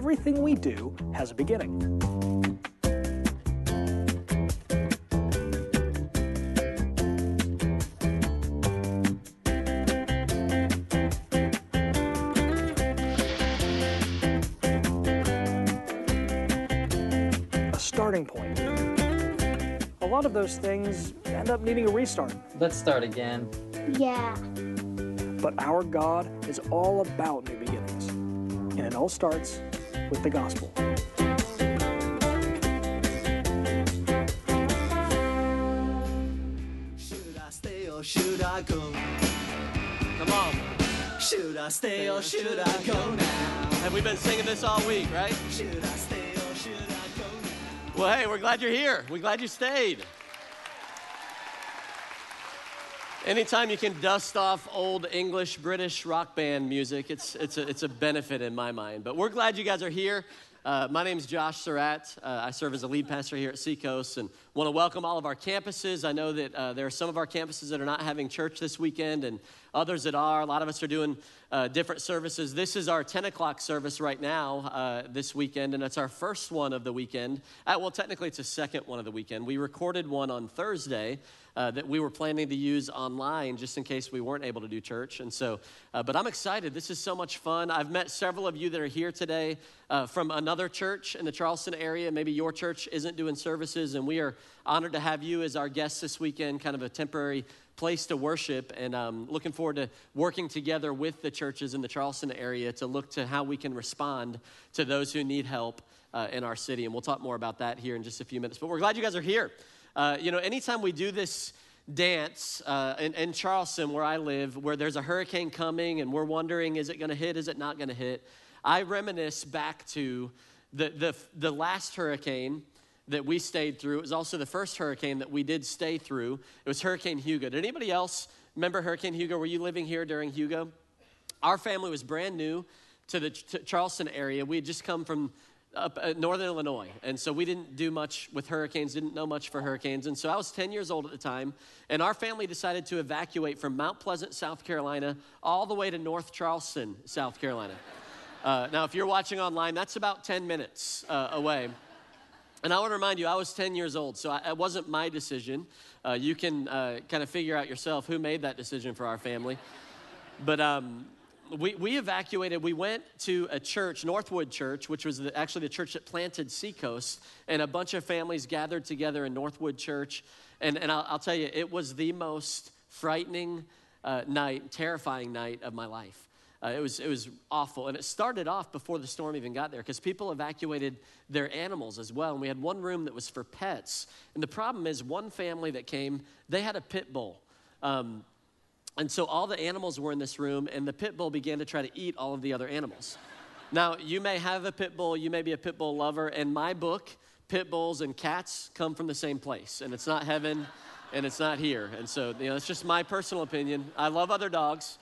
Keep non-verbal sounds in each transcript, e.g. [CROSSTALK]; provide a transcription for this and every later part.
everything we do has a beginning. A starting point. A lot of those things end up needing a restart. Let's start again. Yeah. But our God is all about new beginnings. And it all starts with the gospel. Should I stay or should I go? Come on. Should I stay or should I go now? Have we been singing this all week, right? Should I stay or should I go now? Well, hey, we're glad you're here. We're glad you stayed. Anytime you can dust off old English, British rock band music, it's, it's, a, it's a benefit in my mind. But we're glad you guys are here. Uh, my name is Josh Surratt. Uh, I serve as a lead pastor here at Seacoast and want to welcome all of our campuses. I know that uh, there are some of our campuses that are not having church this weekend and others that are. A lot of us are doing uh, different services. This is our 10 o'clock service right now uh, this weekend, and it's our first one of the weekend. Uh, well, technically, it's a second one of the weekend. We recorded one on Thursday uh, that we were planning to use online just in case we weren't able to do church. And so, uh, but I'm excited. This is so much fun. I've met several of you that are here today uh, from another church in the Charleston area. Maybe your church isn't doing services, and we are honored to have you as our guest this weekend, kind of a temporary place to worship and um, looking forward to working together with the churches in the Charleston area to look to how we can respond to those who need help uh, in our city. And we'll talk more about that here in just a few minutes. But we're glad you guys are here. Uh, you know, anytime we do this dance uh, in, in Charleston, where I live, where there's a hurricane coming and we're wondering, is it going to hit? Is it not going to hit? I reminisce back to the, the, the last hurricane that we stayed through. It was also the first hurricane that we did stay through. It was Hurricane Hugo. Did anybody else remember Hurricane Hugo? Were you living here during Hugo? Our family was brand new to the to Charleston area. We had just come from up uh, northern Illinois, and so we didn't do much with hurricanes, didn't know much for hurricanes. And so I was 10 years old at the time, and our family decided to evacuate from Mount Pleasant, South Carolina, all the way to North Charleston, South Carolina. [LAUGHS] Uh, now, if you're watching online, that's about 10 minutes uh, away. And I want to remind you, I was 10 years old, so I, it wasn't my decision. Uh, you can uh, kind of figure out yourself who made that decision for our family. But um, we, we evacuated. We went to a church, Northwood Church, which was the, actually the church that planted Seacoast, and a bunch of families gathered together in Northwood Church. And, and I'll, I'll tell you, it was the most frightening uh, night, terrifying night of my life. Uh, it, was, it was awful. And it started off before the storm even got there because people evacuated their animals as well. And we had one room that was for pets. And the problem is, one family that came, they had a pit bull. Um, and so all the animals were in this room, and the pit bull began to try to eat all of the other animals. [LAUGHS] Now, you may have a pit bull, you may be a pit bull lover. In my book, pit bulls and cats come from the same place, and it's not heaven and it's not here. And so, you know, it's just my personal opinion. I love other dogs.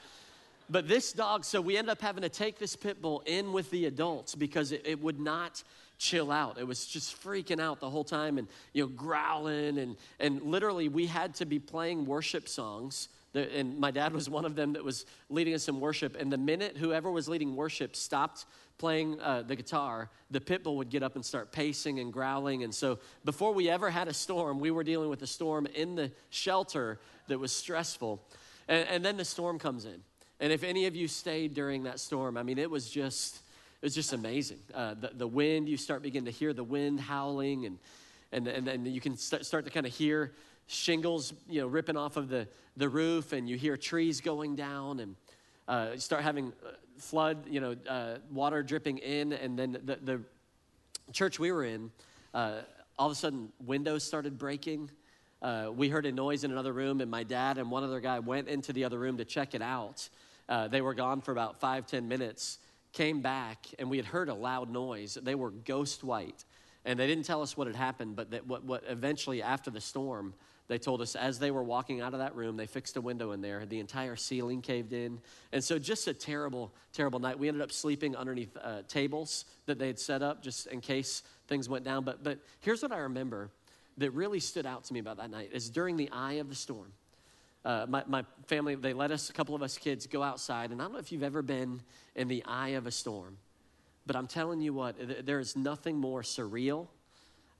But this dog, so we ended up having to take this pit bull in with the adults because it, it, would not chill out. It was just freaking out the whole time and, you know, growling. And, and literally, we had to be playing worship songs. And my dad was one of them that was leading us in worship. And the minute whoever was leading worship stopped playing uh, the guitar, the pit bull would get up and start pacing and growling. And so before we ever had a storm, we were dealing with a storm in the shelter that was stressful. And, and then the storm comes in. And if any of you stayed during that storm, I mean, it was just, it was just amazing. Uh, the, the wind, you start begin to hear the wind howling, and, and, and, and you can st- start to kind of hear shingles, you know, ripping off of the, the roof, and you hear trees going down, and uh, you start having flood, you know, uh, water dripping in, and then the, the church we were in, uh, all of a sudden windows started breaking. Uh, we heard a noise in another room, and my dad and one other guy went into the other room to check it out. Uh, they were gone for about five, ten minutes, came back, and we had heard a loud noise. They were ghost white. And they didn't tell us what had happened, but that what, what eventually, after the storm, they told us as they were walking out of that room, they fixed a window in there. The entire ceiling caved in. And so, just a terrible, terrible night. We ended up sleeping underneath uh, tables that they had set up just in case things went down. But, but here's what I remember that really stood out to me about that night is during the eye of the storm. Uh, my, my family, they let us, a couple of us kids, go outside. And I don't know if you've ever been in the eye of a storm, But I'm telling you what, th- there is nothing more surreal,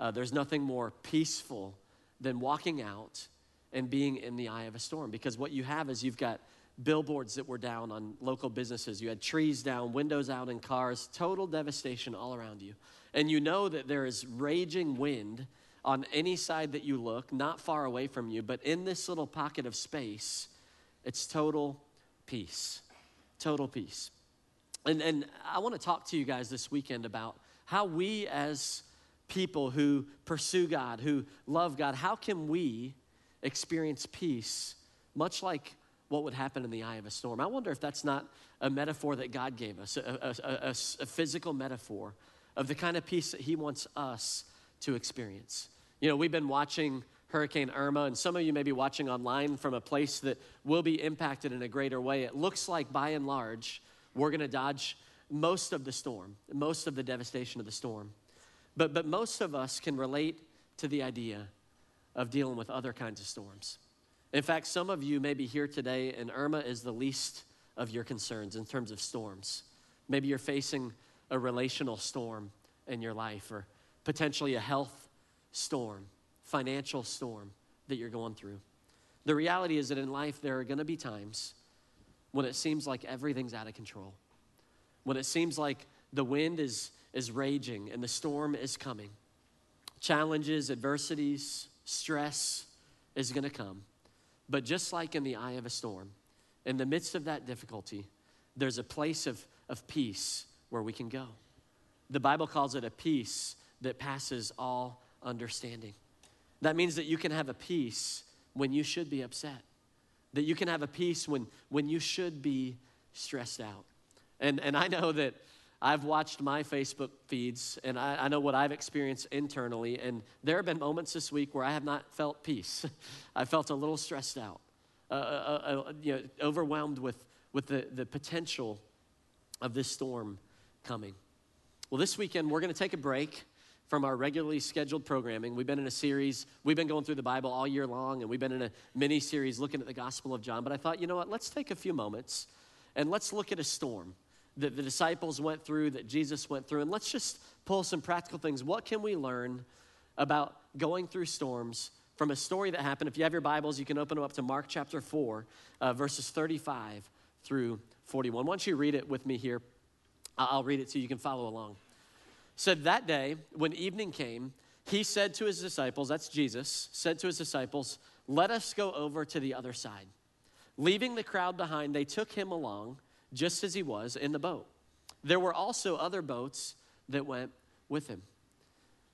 uh, there's nothing more peaceful than walking out and being in the eye of a storm. Because what you have is you've got billboards that were down on local businesses, you had trees down, windows out in cars, total devastation all around you. And you know that there is raging wind on any side that you look, not far away from you, but in this little pocket of space, it's total peace. Total peace. And, and I want to talk to you guys this weekend about how we, as people who pursue God, who love God, how can we experience peace much like what would happen in the eye of a storm? I wonder if that's not a metaphor that God gave us, a, a, a, a physical metaphor of the kind of peace that He wants us to experience. You know, we've been watching Hurricane Irma, and some of you may be watching online from a place that will be impacted in a greater way. It looks like, by and large, we're going to dodge most of the storm, most of the devastation of the storm. But, but most of us can relate to the idea of dealing with other kinds of storms. In fact, some of you may be here today, and Irma is the least of your concerns in terms of storms. Maybe you're facing a relational storm in your life, or potentially a health storm, financial storm that you're going through. The reality is that in life, there are going to be times when it seems like everything's out of control, when it seems like the wind is, is raging and the storm is coming. Challenges, adversities, stress is going to come. But just like in the eye of a storm, in the midst of that difficulty, there's a place of, of peace where we can go. The Bible calls it a peace that passes all understanding. That means that you can have a peace when you should be upset, that you can have a peace when, when you should be stressed out. And, and I know that I've watched my Facebook feeds and I, I, know what I've experienced internally. And there have been moments this week where I have not felt peace. [LAUGHS] I felt a little stressed out, uh, uh, uh, uh, you know, overwhelmed with, with the, the potential of this storm coming. Well, this weekend we're going to take a break from our regularly scheduled programming. We've been in a series, we've been going through the Bible all year long, and we've been in a mini series looking at the Gospel of John. But I thought, you know what, let's take a few moments and let's look at a storm that the disciples went through, that Jesus went through, and let's just pull some practical things. What can we learn about going through storms from a story that happened? If you have your Bibles, you can open them up to Mark chapter 4, uh, verses 35 through 41. Why don't you read it with me here? I'll read it so you can follow along. Said that day, when evening came, he said to his disciples, that's Jesus, said to his disciples, Let us go over to the other side. Leaving the crowd behind, they took him along just as he was in the boat. There were also other boats that went with him.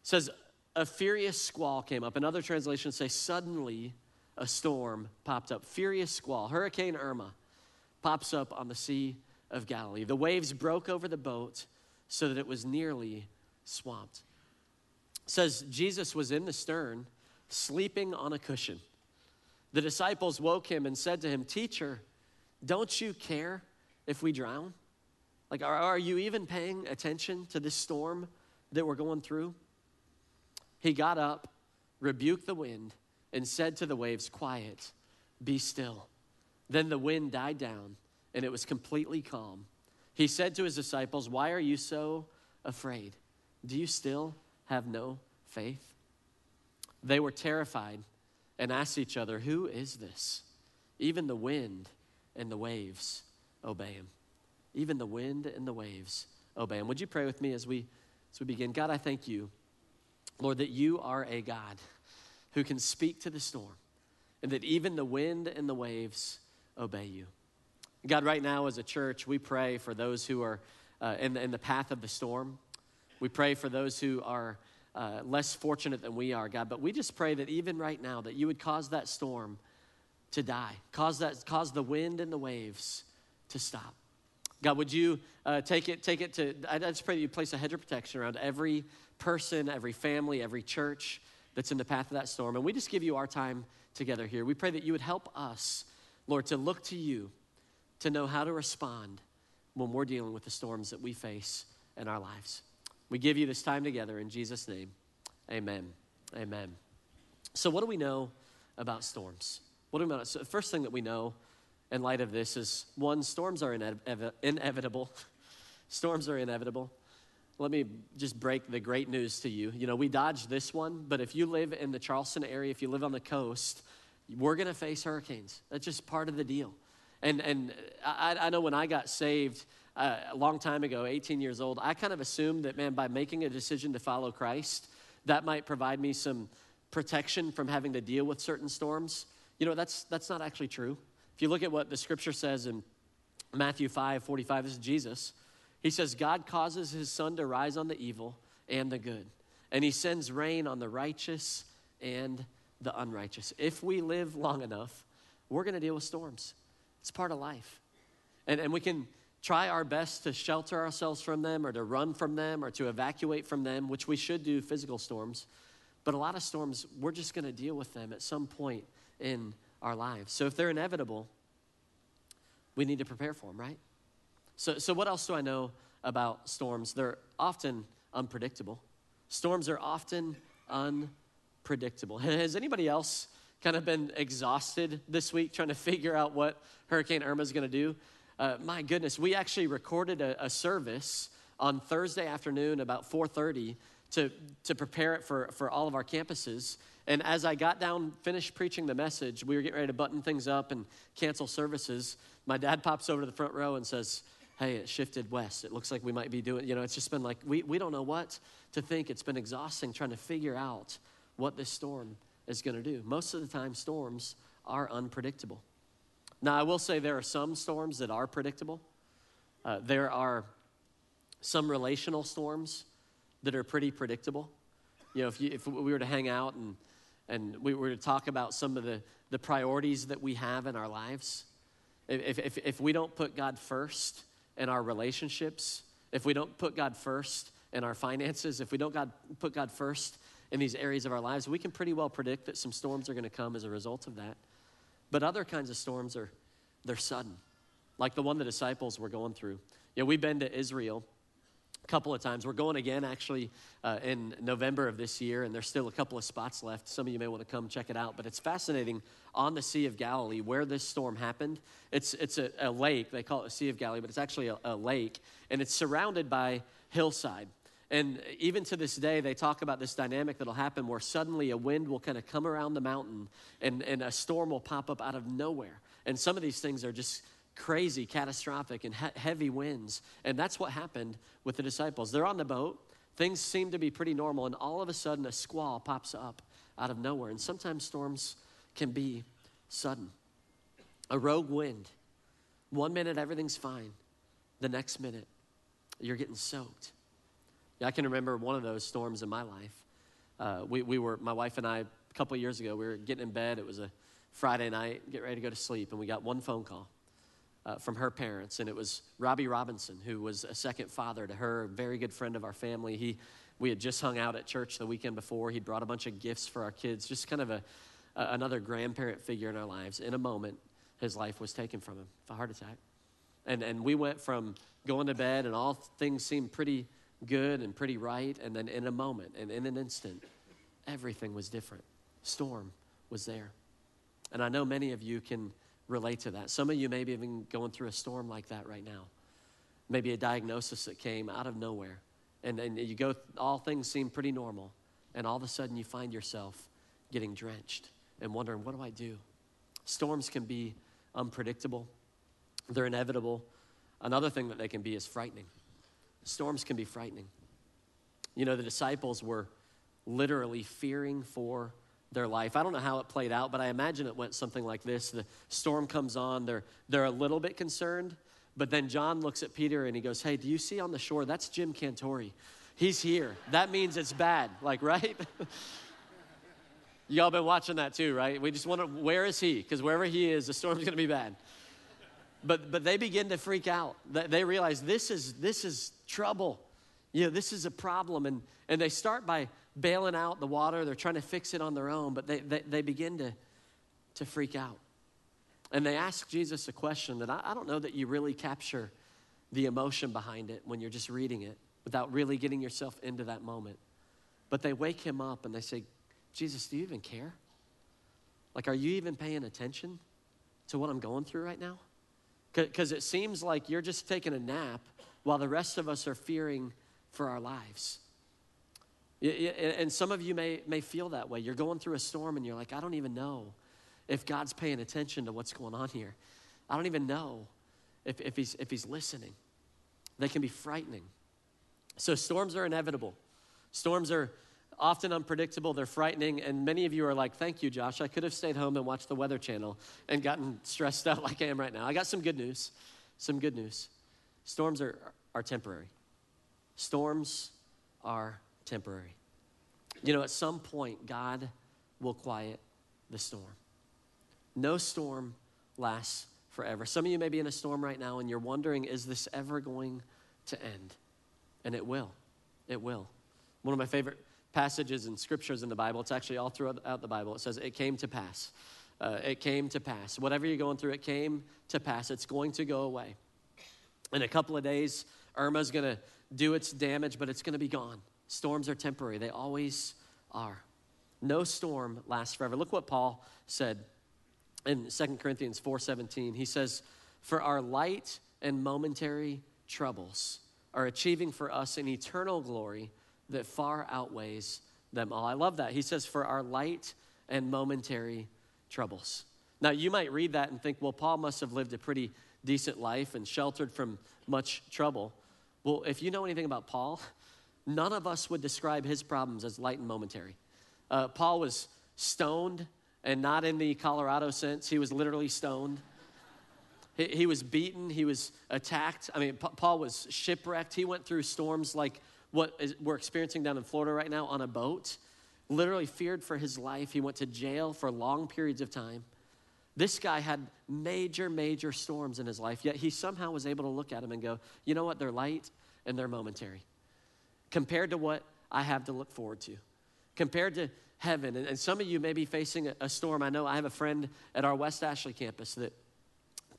It says, a furious squall came up. Another translation say, suddenly a storm popped up. Furious squall. Hurricane Irma pops up on the Sea of Galilee. The waves broke over the boat so that it was nearly swamped. It says Jesus was in the stern, sleeping on a cushion. The disciples woke him and said to him, Teacher, don't you care if we drown? Like, are, are you even paying attention to this storm that we're going through? He got up, rebuked the wind, and said to the waves, Quiet, be still. Then the wind died down, and it was completely calm. He said to his disciples, Why are you so afraid? Do you still have no faith? They were terrified and asked each other, Who is this? Even the wind and the waves obey him. Even the wind and the waves obey him. Would you pray with me as we as we begin? God, I thank you, Lord, that you are a God who can speak to the storm, and that even the wind and the waves obey you. God, right now as a church, we pray for those who are uh, in, the, in the path of the storm. We pray for those who are uh, less fortunate than we are, God. But we just pray that even right now, that you would cause that storm to die, cause that, cause the wind and the waves to stop. God, would you uh, take it, take it to, I just pray that you place a hedge of protection around every person, every family, every church that's in the path of that storm. And we just give you our time together here. We pray that you would help us, Lord, to look to you to know how to respond when we're dealing with the storms that we face in our lives. We give you this time together in Jesus' name. Amen. Amen. So, what do we know about storms? What do we know? So the first thing that we know in light of this is one, storms are inev- inevitable. [LAUGHS] storms are inevitable. let me just break the great news to you. You know, we dodged this one, but if you live in the Charleston area, if you live on the coast, we're going to face hurricanes. That's just part of the deal. And, and I, I know when I got saved uh, a long time ago, 18 years old, I kind of assumed that, man, by making a decision to follow Christ, that might provide me some protection from having to deal with certain storms. You know, that's, that's not actually true. If you look at what the scripture says in Matthew 5 45, this is Jesus. He says, God causes his sun to rise on the evil and the good, and he sends rain on the righteous and the unrighteous. If we live long enough, we're going to deal with storms. It's part of life. And, and we can try our best to shelter ourselves from them or to run from them or to evacuate from them, which we should do physical storms. But a lot of storms, we're just going to deal with them at some point in our lives. So if they're inevitable, we need to prepare for them, right? So, so what else do I know about storms? They're often unpredictable. Storms are often unpredictable. [LAUGHS] Has anybody else kind of been exhausted this week trying to figure out what Hurricane Irma is going to do? Uh, my goodness, we actually recorded a, a service on Thursday afternoon about 4:30 to, to prepare it for, for all of our campuses. And as I got down, finished preaching the message, we were getting ready to button things up and cancel services. My dad pops over to the front row and says, hey, it shifted west. It looks like we might be doing, you know, it's just been like, we, we don't know what to think. It's been exhausting trying to figure out what this storm is going to do. Most of the time, storms are unpredictable. Now, I will say there are some storms that are predictable. Uh, there are some relational storms that are pretty predictable. You know, if, you, if we were to hang out and, and we were to talk about some of the, the priorities that we have in our lives, if, if, if we don't put God first, in our relationships, if we don't put God first in our finances, if we don't God, put God first in these areas of our lives, we can pretty well predict that some storms are going to come as a result of that. But other kinds of storms are they're sudden, like the one the disciples were going through. Yeah, we've been to Israel a couple of times. We're going again actually uh, in November of this year, and there's still a couple of spots left. Some of you may want to come check it out. But it's fascinating on the Sea of Galilee where this storm happened. It's, it's a, a lake, they call it the Sea of Galilee, but it's actually a, a lake, and it's surrounded by hillside. And even to this day, they talk about this dynamic that'll happen where suddenly a wind will kind of come around the mountain and, and a storm will pop up out of nowhere. And some of these things are just crazy, catastrophic, and he- heavy winds. And that's what happened with the disciples. They're on the boat, things seem to be pretty normal, and all of a sudden a squall pops up out of nowhere. And sometimes storms can be sudden. A rogue wind. One minute everything's fine, the next minute you're getting soaked. Yeah, I can remember one of those storms in my life. Uh, we, we were, my wife and I, a couple years ago, we were getting in bed. It was a Friday night, get ready to go to sleep, and we got one phone call uh, from her parents, and it was Robbie Robinson, who was a second father to her, a very good friend of our family. He, we had just hung out at church the weekend before. He'd brought a bunch of gifts for our kids, just kind of a, a another grandparent figure in our lives. In a moment, his life was taken from him, a heart attack. And, and we went from going to bed, and all things seemed pretty good and pretty right, and then in a moment and in an instant, everything was different. Storm was there. And I know many of you can relate to that. Some of you may be even going through a storm like that right now. Maybe a diagnosis that came out of nowhere. And, and you go, all things seem pretty normal. And all of a sudden you find yourself getting drenched and wondering, what do I do? Storms can be unpredictable, they're inevitable. Another thing that they can be is frightening. Storms can be frightening. You know, the disciples were literally fearing for their life. I don't know how it played out, but I imagine it went something like this. The storm comes on, they're, they're a little bit concerned, but then John looks at Peter and he goes, Hey, do you see on the shore? That's Jim Cantore. He's here. That means it's bad, [LAUGHS] like, right? [LAUGHS] Y'all been watching that too, right? We just want to, where is he? Because wherever he is, the storm's gonna be bad. But, but they begin to freak out. They realize this is, this is trouble. You know, this is a problem. And, and they start by bailing out the water. They're trying to fix it on their own, but they, they, they begin to, to freak out. And they ask Jesus a question that I, I don't know that you really capture the emotion behind it when you're just reading it without really getting yourself into that moment. But they wake him up and they say, Jesus, do you even care? Like, are you even paying attention to what I'm going through right now? Because it seems like you're just taking a nap while the rest of us are fearing for our lives. And some of you may, may feel that way. You're going through a storm and you're like, I don't even know if God's paying attention to what's going on here. I don't even know if, if, he's, if he's listening. They can be frightening. So, storms are inevitable. Storms are often unpredictable, they're frightening, and many of you are like, Thank you, Josh. I could have stayed home and watched the Weather Channel and gotten stressed [LAUGHS] out like I am right now. I got some good news. Some good news. Storms are, are temporary. Storms are temporary. You know, at some point, God will quiet the storm. No storm lasts forever. Some of you may be in a storm right now and you're wondering, is this ever going to end? And it will. It will. One of my favorite passages and scriptures in the Bible, it's actually all throughout the Bible, it says, It came to pass. Uh, it came to pass. Whatever you're going through, it came to pass. It's going to go away. In a couple of days, Irma's going to do its damage, but it's going to be gone. Storms are temporary, they always are. No storm lasts forever. Look what Paul said in 2 Corinthians 4:17. He says, "For our light and momentary troubles are achieving for us an eternal glory that far outweighs them all." I love that. He says, "For our light and momentary troubles." Now, you might read that and think, well, Paul must have lived a pretty decent life and sheltered from much trouble. Well, if you know anything about Paul, none of us would describe his problems as light and momentary. Uh, Paul was stoned, and not in the Colorado sense, he was literally stoned. He, he was beaten, he was attacked. I mean, P- Paul was shipwrecked. He went through storms like what is, we're experiencing down in Florida right now on a boat. Literally feared for his life. He went to jail for long periods of time. This guy had major, major storms in his life, yet he somehow was able to look at them and go, you know what? They're light and they're momentary compared to what I have to look forward to, compared to heaven. And, and some of you may be facing a, a storm. I know I have a friend at our West Ashley campus that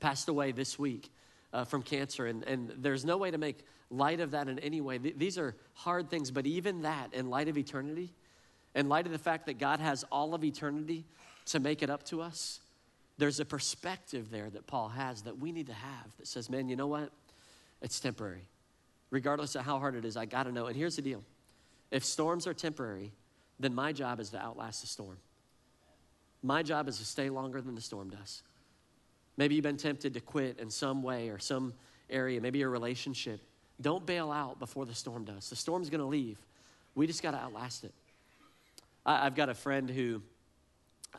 passed away this week uh, from cancer, and, and there's no way to make light of that in any way. Th- these are hard things, but even that, in light of eternity, in light of the fact that God has all of eternity to make it up to us, there's a perspective there that Paul has that we need to have that says, man, you know what? It's temporary. Regardless of how hard it is, I got to know. And here's the deal if storms are temporary, then my job is to outlast the storm. My job is to stay longer than the storm does. Maybe you've been tempted to quit in some way or some area, maybe your relationship. Don't bail out before the storm does. The storm's gonna leave. We just gotta outlast it. I, have got a friend who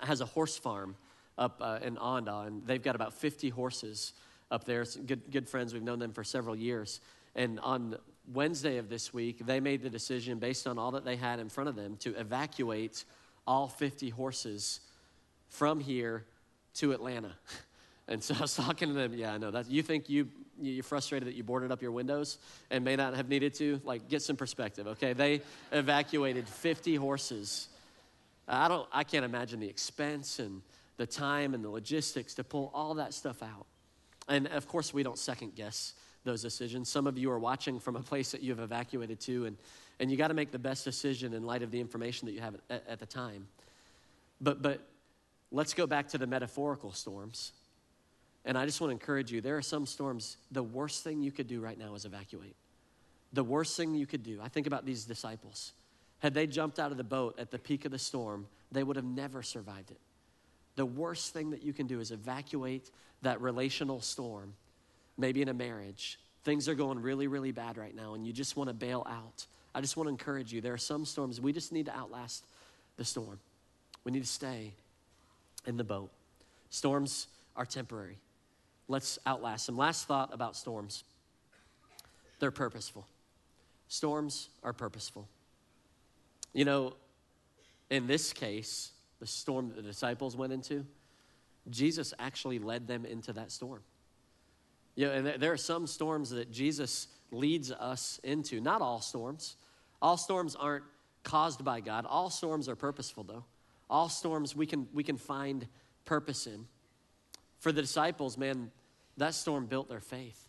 has a horse farm up uh, in Awendaw, and they've got about 50 horses up there. good, good friends. We've known them for several years. And on Wednesday of this week, they made the decision based on all that they had in front of them to evacuate all 50 horses from here to Atlanta. [LAUGHS] And so I was talking to them. Yeah, I know that. You think you you're frustrated that you boarded up your windows and may not have needed to. Like, get some perspective. Okay, they evacuated 50 horses. I don't. I can't imagine the expense and the time and the logistics to pull all that stuff out. And of course, we don't second guess those decisions. Some of you are watching from a place that you have evacuated to, and, and you got to make the best decision in light of the information that you have at, at the time. But, but let's go back to the metaphorical storms. And I just want to encourage you there are some storms, the worst thing you could do right now is evacuate. The worst thing you could do. I think about these disciples. Had they jumped out of the boat at the peak of the storm, they would have never survived it. The worst thing that you can do is evacuate that relational storm, maybe in a marriage. Things are going really, really bad right now, and you just want to bail out. I just want to encourage you. There are some storms we just need to outlast the storm. We need to stay in the boat. Storms are temporary. Let's outlast them. Last thought about storms they're purposeful. Storms are purposeful. You know, in this case, the storm that the disciples went into, Jesus actually led them into that storm. You know, and there are some storms that Jesus leads us into. Not all storms. All storms aren't caused by God. All storms are purposeful, though. All storms we can, we can find purpose in. For the disciples, man, that storm built their faith.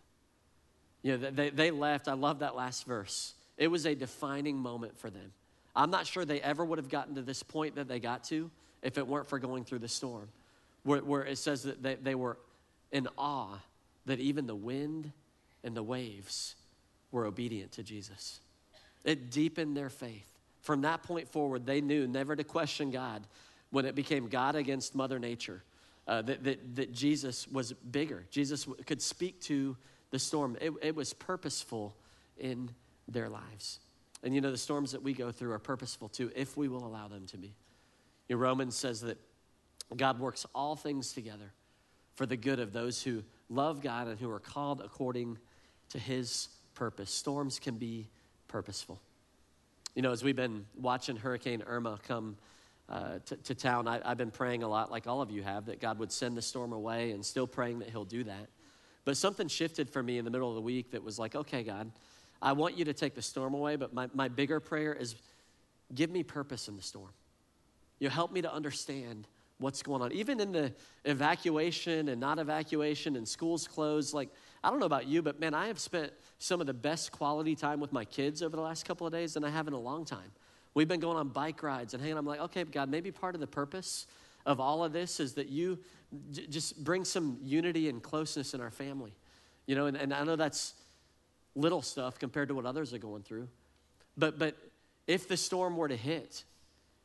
You know, they, they left. I love that last verse. It was a defining moment for them. I'm not sure they ever would have gotten to this point that they got to if it weren't for going through the storm, where, where it says that they, they were in awe that even the wind and the waves were obedient to Jesus. It deepened their faith. From that point forward, they knew never to question God when it became God against Mother Nature, uh, that, that, that Jesus was bigger. Jesus could speak to the storm. It, it was purposeful in their lives. And you know, the storms that we go through are purposeful too, if we will allow them to be. You know, Romans says that God works all things together for the good of those who love God and who are called according to his purpose. Storms can be purposeful. You know, as we've been watching Hurricane Irma come uh, to, to, town, I, I've been praying a lot, like all of you have, that God would send the storm away and still praying that he'll do that. But something shifted for me in the middle of the week that was like, okay, God, I want you to take the storm away, but my, my bigger prayer is give me purpose in the storm. You help me to understand what's going on. Even in the evacuation and not evacuation and schools closed, like, I don't know about you, but man, I have spent some of the best quality time with my kids over the last couple of days than I have in a long time. We've been going on bike rides and hanging. I'm like, okay, God, maybe part of the purpose of all of this is that you j- just bring some unity and closeness in our family. You know, and, and I know that's little stuff compared to what others are going through. But, but if the storm were to hit,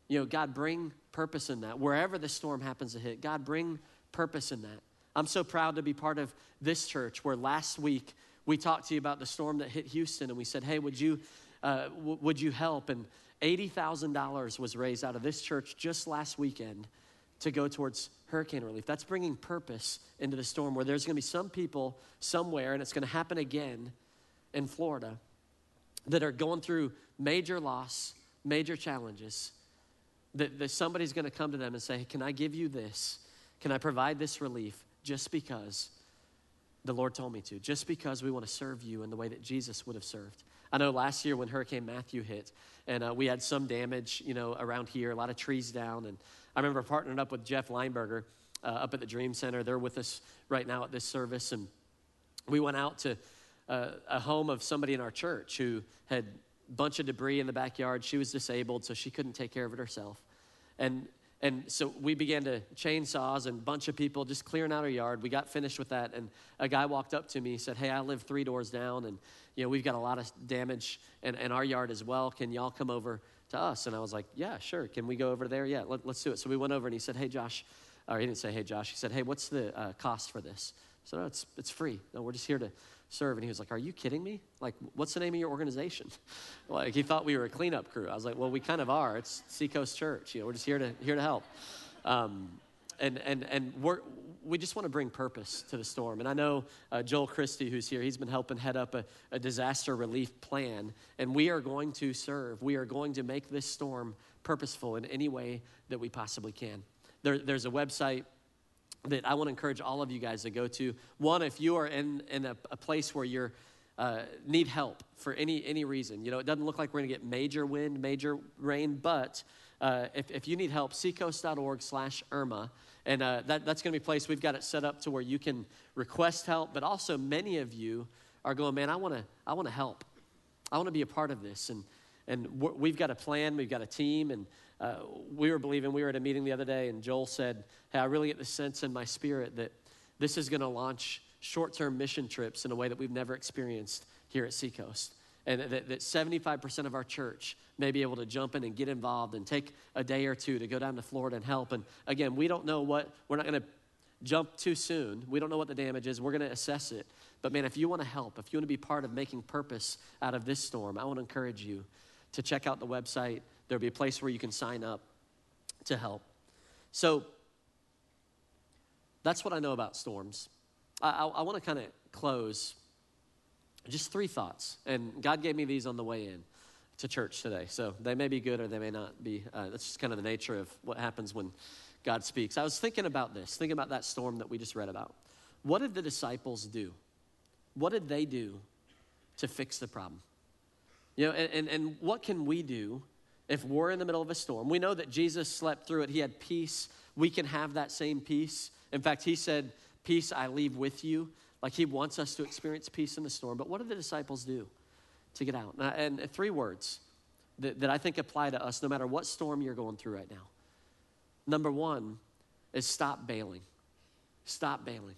you know, God, bring purpose in that. Wherever the storm happens to hit, God, bring purpose in that. I'm so proud to be part of this church where last week we talked to you about the storm that hit Houston and we said, hey, would you, uh, w- would you help? And $80,000 was raised out of this church just last weekend to go towards hurricane relief. That's bringing purpose into the storm where there's going to be some people somewhere, and it's going to happen again in Florida, that are going through major loss, major challenges. That, that somebody's going to come to them and say, hey, Can I give you this? Can I provide this relief just because the Lord told me to? Just because we want to serve you in the way that Jesus would have served. I know last year when Hurricane Matthew hit, and uh, we had some damage, you know, around here, a lot of trees down, and I remember partnering up with Jeff Leinberger uh, up at the Dream Center. They're with us right now at this service. And we went out to uh, a home of somebody in our church who had a bunch of debris in the backyard. She was disabled, so she couldn't take care of it herself. And and so we began to chainsaws and bunch of people just clearing out our yard. We got finished with that, and a guy walked up to me. He said, "Hey, I live three doors down, and you know we've got a lot of damage in, in our yard as well. Can y'all come over to us. And I was like, yeah, sure. Can we go over there? Yeah, let, us do it. So we went over and he said, hey, Josh, or he didn't say, hey, Josh. He said, hey, what's the uh, cost for this? I said, no, it's, it's free. No, we're just here to serve. And he was like, are you kidding me? Like, what's the name of your organization? [LAUGHS] like, he thought we were a cleanup crew. I was like, well, we kind of are. It's Seacoast Church. You know, we're just here to, here to help. Um, and, and, and we're, we just want to bring purpose to the storm. And I know uh, Joel Christie, who's here, he's been helping head up a, a, disaster relief plan. And we are going to serve. We are going to make this storm purposeful in any way that we possibly can. There, there's a website that I want to encourage all of you guys to go to. One, if you are in, in a, a place where you're uh, need help for any any reason, you know, it doesn't look like we're going to get major wind, major rain, but uh, if, if you need help, seacoast.org slash Irma. And uh, that, that's going to be a place we've got it set up to where you can request help, but also many of you are going, man, I want to I wanna help. I want to be a part of this. And, and we've got a plan, we've got a team, and uh, we were believing, we were at a meeting the other day, and Joel said, hey, I really get the sense in my spirit that this is going to launch short term mission trips in a way that we've never experienced here at Seacoast and that, that 75% of our church may be able to jump in and get involved and take a day or two to go down to Florida and help. And again, we don't know what, we're not going to jump too soon. We don't know what the damage is. We're going to assess it. But man, if you want to help, if you want to be part of making purpose out of this storm, I want to encourage you to check out the website. There'll be a place where you can sign up to help. So that's what I know about storms. I, I, I want to kind of close just three thoughts. And God gave me these on the way in to church today. So they may be good or they may not be. Uh, that's just kind of the nature of what happens when God speaks. I was thinking about this, thinking about that storm that we just read about. What did the disciples do? What did they do to fix the problem? You know, and, and, and what can we do if we're in the middle of a storm? We know that Jesus slept through it, he had peace. We can have that same peace. In fact, he said, Peace I leave with you. Like he wants us to experience peace in the storm. But what do the disciples do to get out? And, three words that, that I think apply to us no matter what storm you're going through right now. Number one is stop bailing. Stop bailing.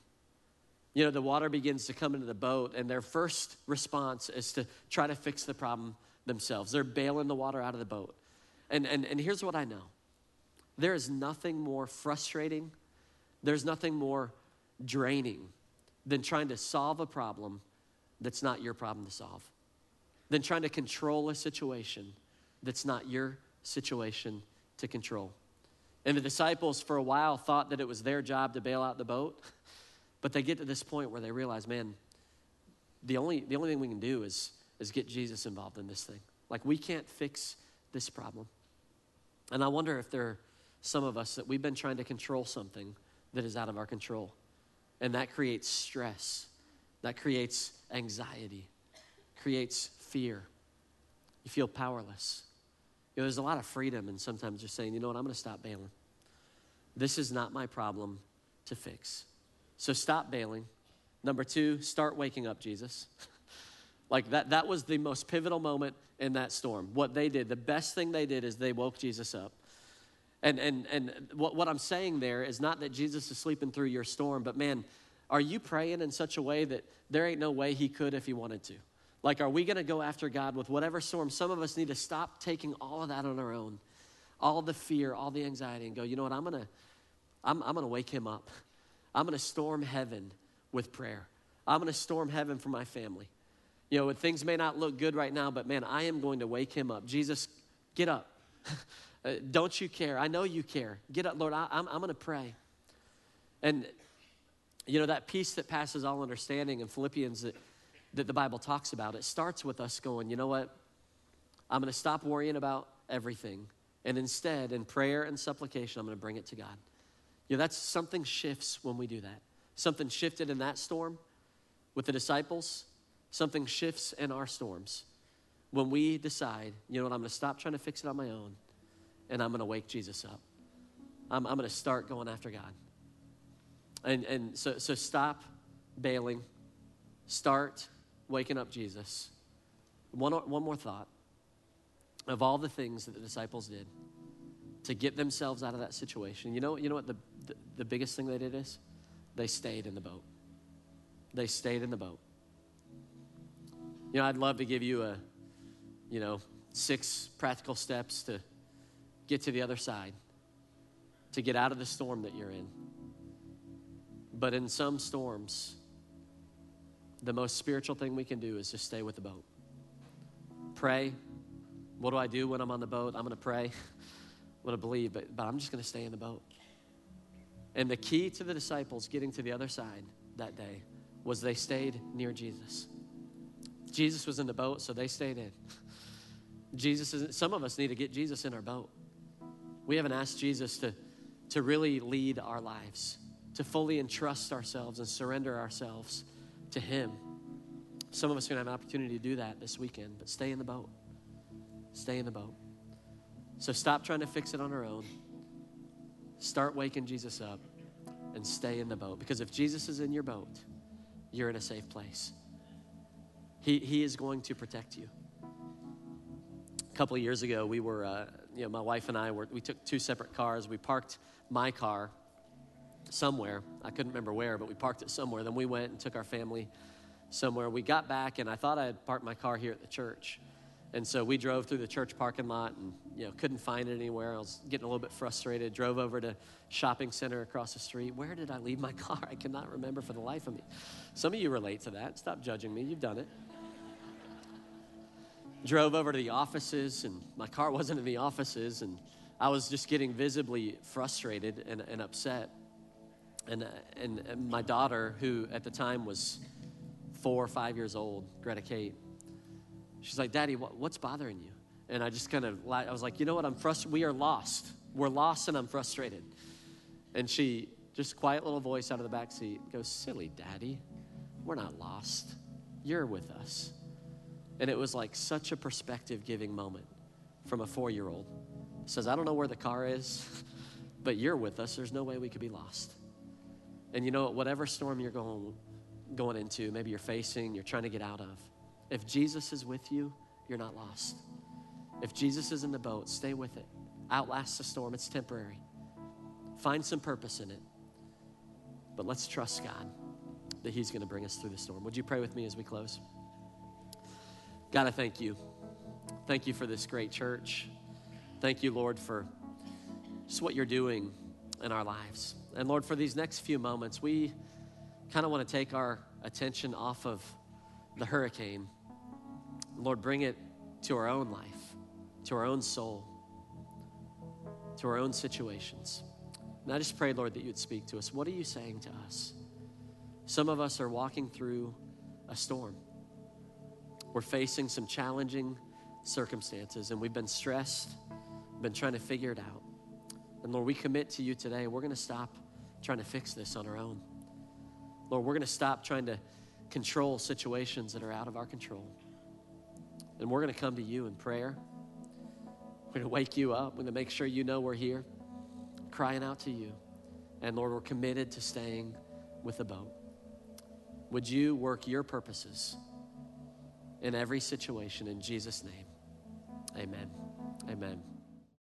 You know, the water begins to come into the boat, and their first response is to try to fix the problem themselves. They're bailing the water out of the boat. And, and, and here's what I know there is nothing more frustrating, there's nothing more draining than trying to solve a problem that's not your problem to solve, than trying to control a situation that's not your situation to control. And the disciples, for a while, thought that it was their job to bail out the boat. [LAUGHS] But they get to this point where they realize, man, the only, the only thing we can do is, is get Jesus involved in this thing. Like, we can't fix this problem. And I wonder if there are some of us that we've been trying to control something that is out of our control. And that creates stress, that creates anxiety, creates fear. You feel powerless. You know, there's a lot of freedom and sometimes just saying, you know what, I'm going to stop bailing. This is not my problem to fix. So stop bailing. Number two, start waking up Jesus. [LAUGHS] like that, that was the most pivotal moment in that storm. What they did, the best thing they did is they woke Jesus up. And, and, and what, what I'm saying there is not that Jesus is sleeping through your storm, but man, are you praying in such a way that there ain't no way he could if he wanted to? Like, are we going to go after God with whatever storm? Some of us need to stop taking all of that on our own, all the fear, all the anxiety, and go, you know what? I'm going to, I'm, I'm going to wake him up. I'm going to storm heaven with prayer. I'm going to storm heaven for my family. You know, things may not look good right now, but man, I am going to wake him up. Jesus, get up. [LAUGHS] Uh, don't you care? I know you care. Get up, Lord. I, I'm, I'm going to pray. And, you know, that peace that passes all understanding in Philippians that that the Bible talks about. It starts with us going, you know what? I'm going to stop worrying about everything. And instead, in prayer and supplication, I'm going to bring it to God. You know, that's something shifts when we do that. Something shifted in that storm with the disciples. Something shifts in our storms when we decide, you know what, I'm going to stop trying to fix it on my own and I'm going to wake Jesus up. I'm, I'm going to start going after God. And, and so, so stop bailing, start waking up Jesus. One, one more thought. Of all the things that the disciples did to get themselves out of that situation, you know, you know what the, the, the biggest thing they did is? They stayed in the boat. They stayed in the boat. You know, I'd love to give you a, you know, six practical steps to get to the other side, to get out of the storm that you're in. But in some storms, the most spiritual thing we can do is just stay with the boat. Pray. What do I do when I'm on the boat? I'm going to pray. I'm going to believe, but, but I'm just going to stay in the boat. And the key to the disciples getting to the other side that day was they stayed near Jesus. Jesus was in the boat, so they stayed in. [LAUGHS] Jesus is some of us need to get Jesus in our boat. We haven't asked Jesus to, to really lead our lives, to fully entrust ourselves and surrender ourselves to Him. Some of us are going to have an opportunity to do that this weekend, but stay in the boat. Stay in the boat. So stop trying to fix it on our own. Start waking Jesus up and stay in the boat. Because if Jesus is in your boat, you're in a safe place. He, he is going to protect you. A couple years ago, we were, uh, you know, my wife and I were, we took two separate cars. We parked my car somewhere. I couldn't remember where, but we parked it somewhere. Then we went and took our family somewhere. We got back, and I thought I had parked my car here at the church. And so we drove through the church parking lot and you know couldn't find it anywhere. I was getting a little bit frustrated. Drove over to shopping center across the street. Where did I leave my [LAUGHS] car? I cannot remember for the life of me. Some of you relate to that. Stop judging me. You've done it. Drove over to the offices and my car [LAUGHS] wasn't in the offices and I was just getting visibly frustrated and, and upset and, uh, and, and my daughter, who at the time was four or five years old, Greta Kate, she's like, Daddy, what, what's bothering you? And I just kind of, I was like, you know what? I'm frustrated. We are lost. We're lost and I'm frustrated. And she, just quiet little voice out of the back seat, goes, Silly daddy, we're not lost. You're with us. And it was like such a perspective giving moment from a four year old. Says, I don't know where the car is, [LAUGHS] but you're with us. There's no way we could be lost. And you know, whatever storm you're going, going into, maybe you're facing, you're trying to get out of, if Jesus is with you, you're not lost. If Jesus is in the boat, stay with it. Outlast the storm, it's temporary. Find some purpose in it. But let's trust God that He's going to bring us through the storm. Would you pray with me as we close? God, I thank you Thank you for this great church. Thank you, Lord, for just what you're doing in our lives. And Lord, for these next few moments, we kind of want to take our attention off of the hurricane. Lord, bring it to our own life, to our own soul, to our own situations. And I just pray, Lord, that you'd speak to us. What are you saying to us? Some of us are walking through a storm. We're facing some challenging circumstances, and we've been stressed, been trying to figure it out. And Lord, we commit to you today. We're going to stop trying to fix this on our own. Lord, we're going to stop trying to control situations that are out of our control. And we're going to come to you in prayer. We're going to wake you up. We're going to make sure you know we're here, crying out to you. And Lord, we're committed to staying with the boat. Would you work your purposes in every situation in Jesus' name? Amen. Amen.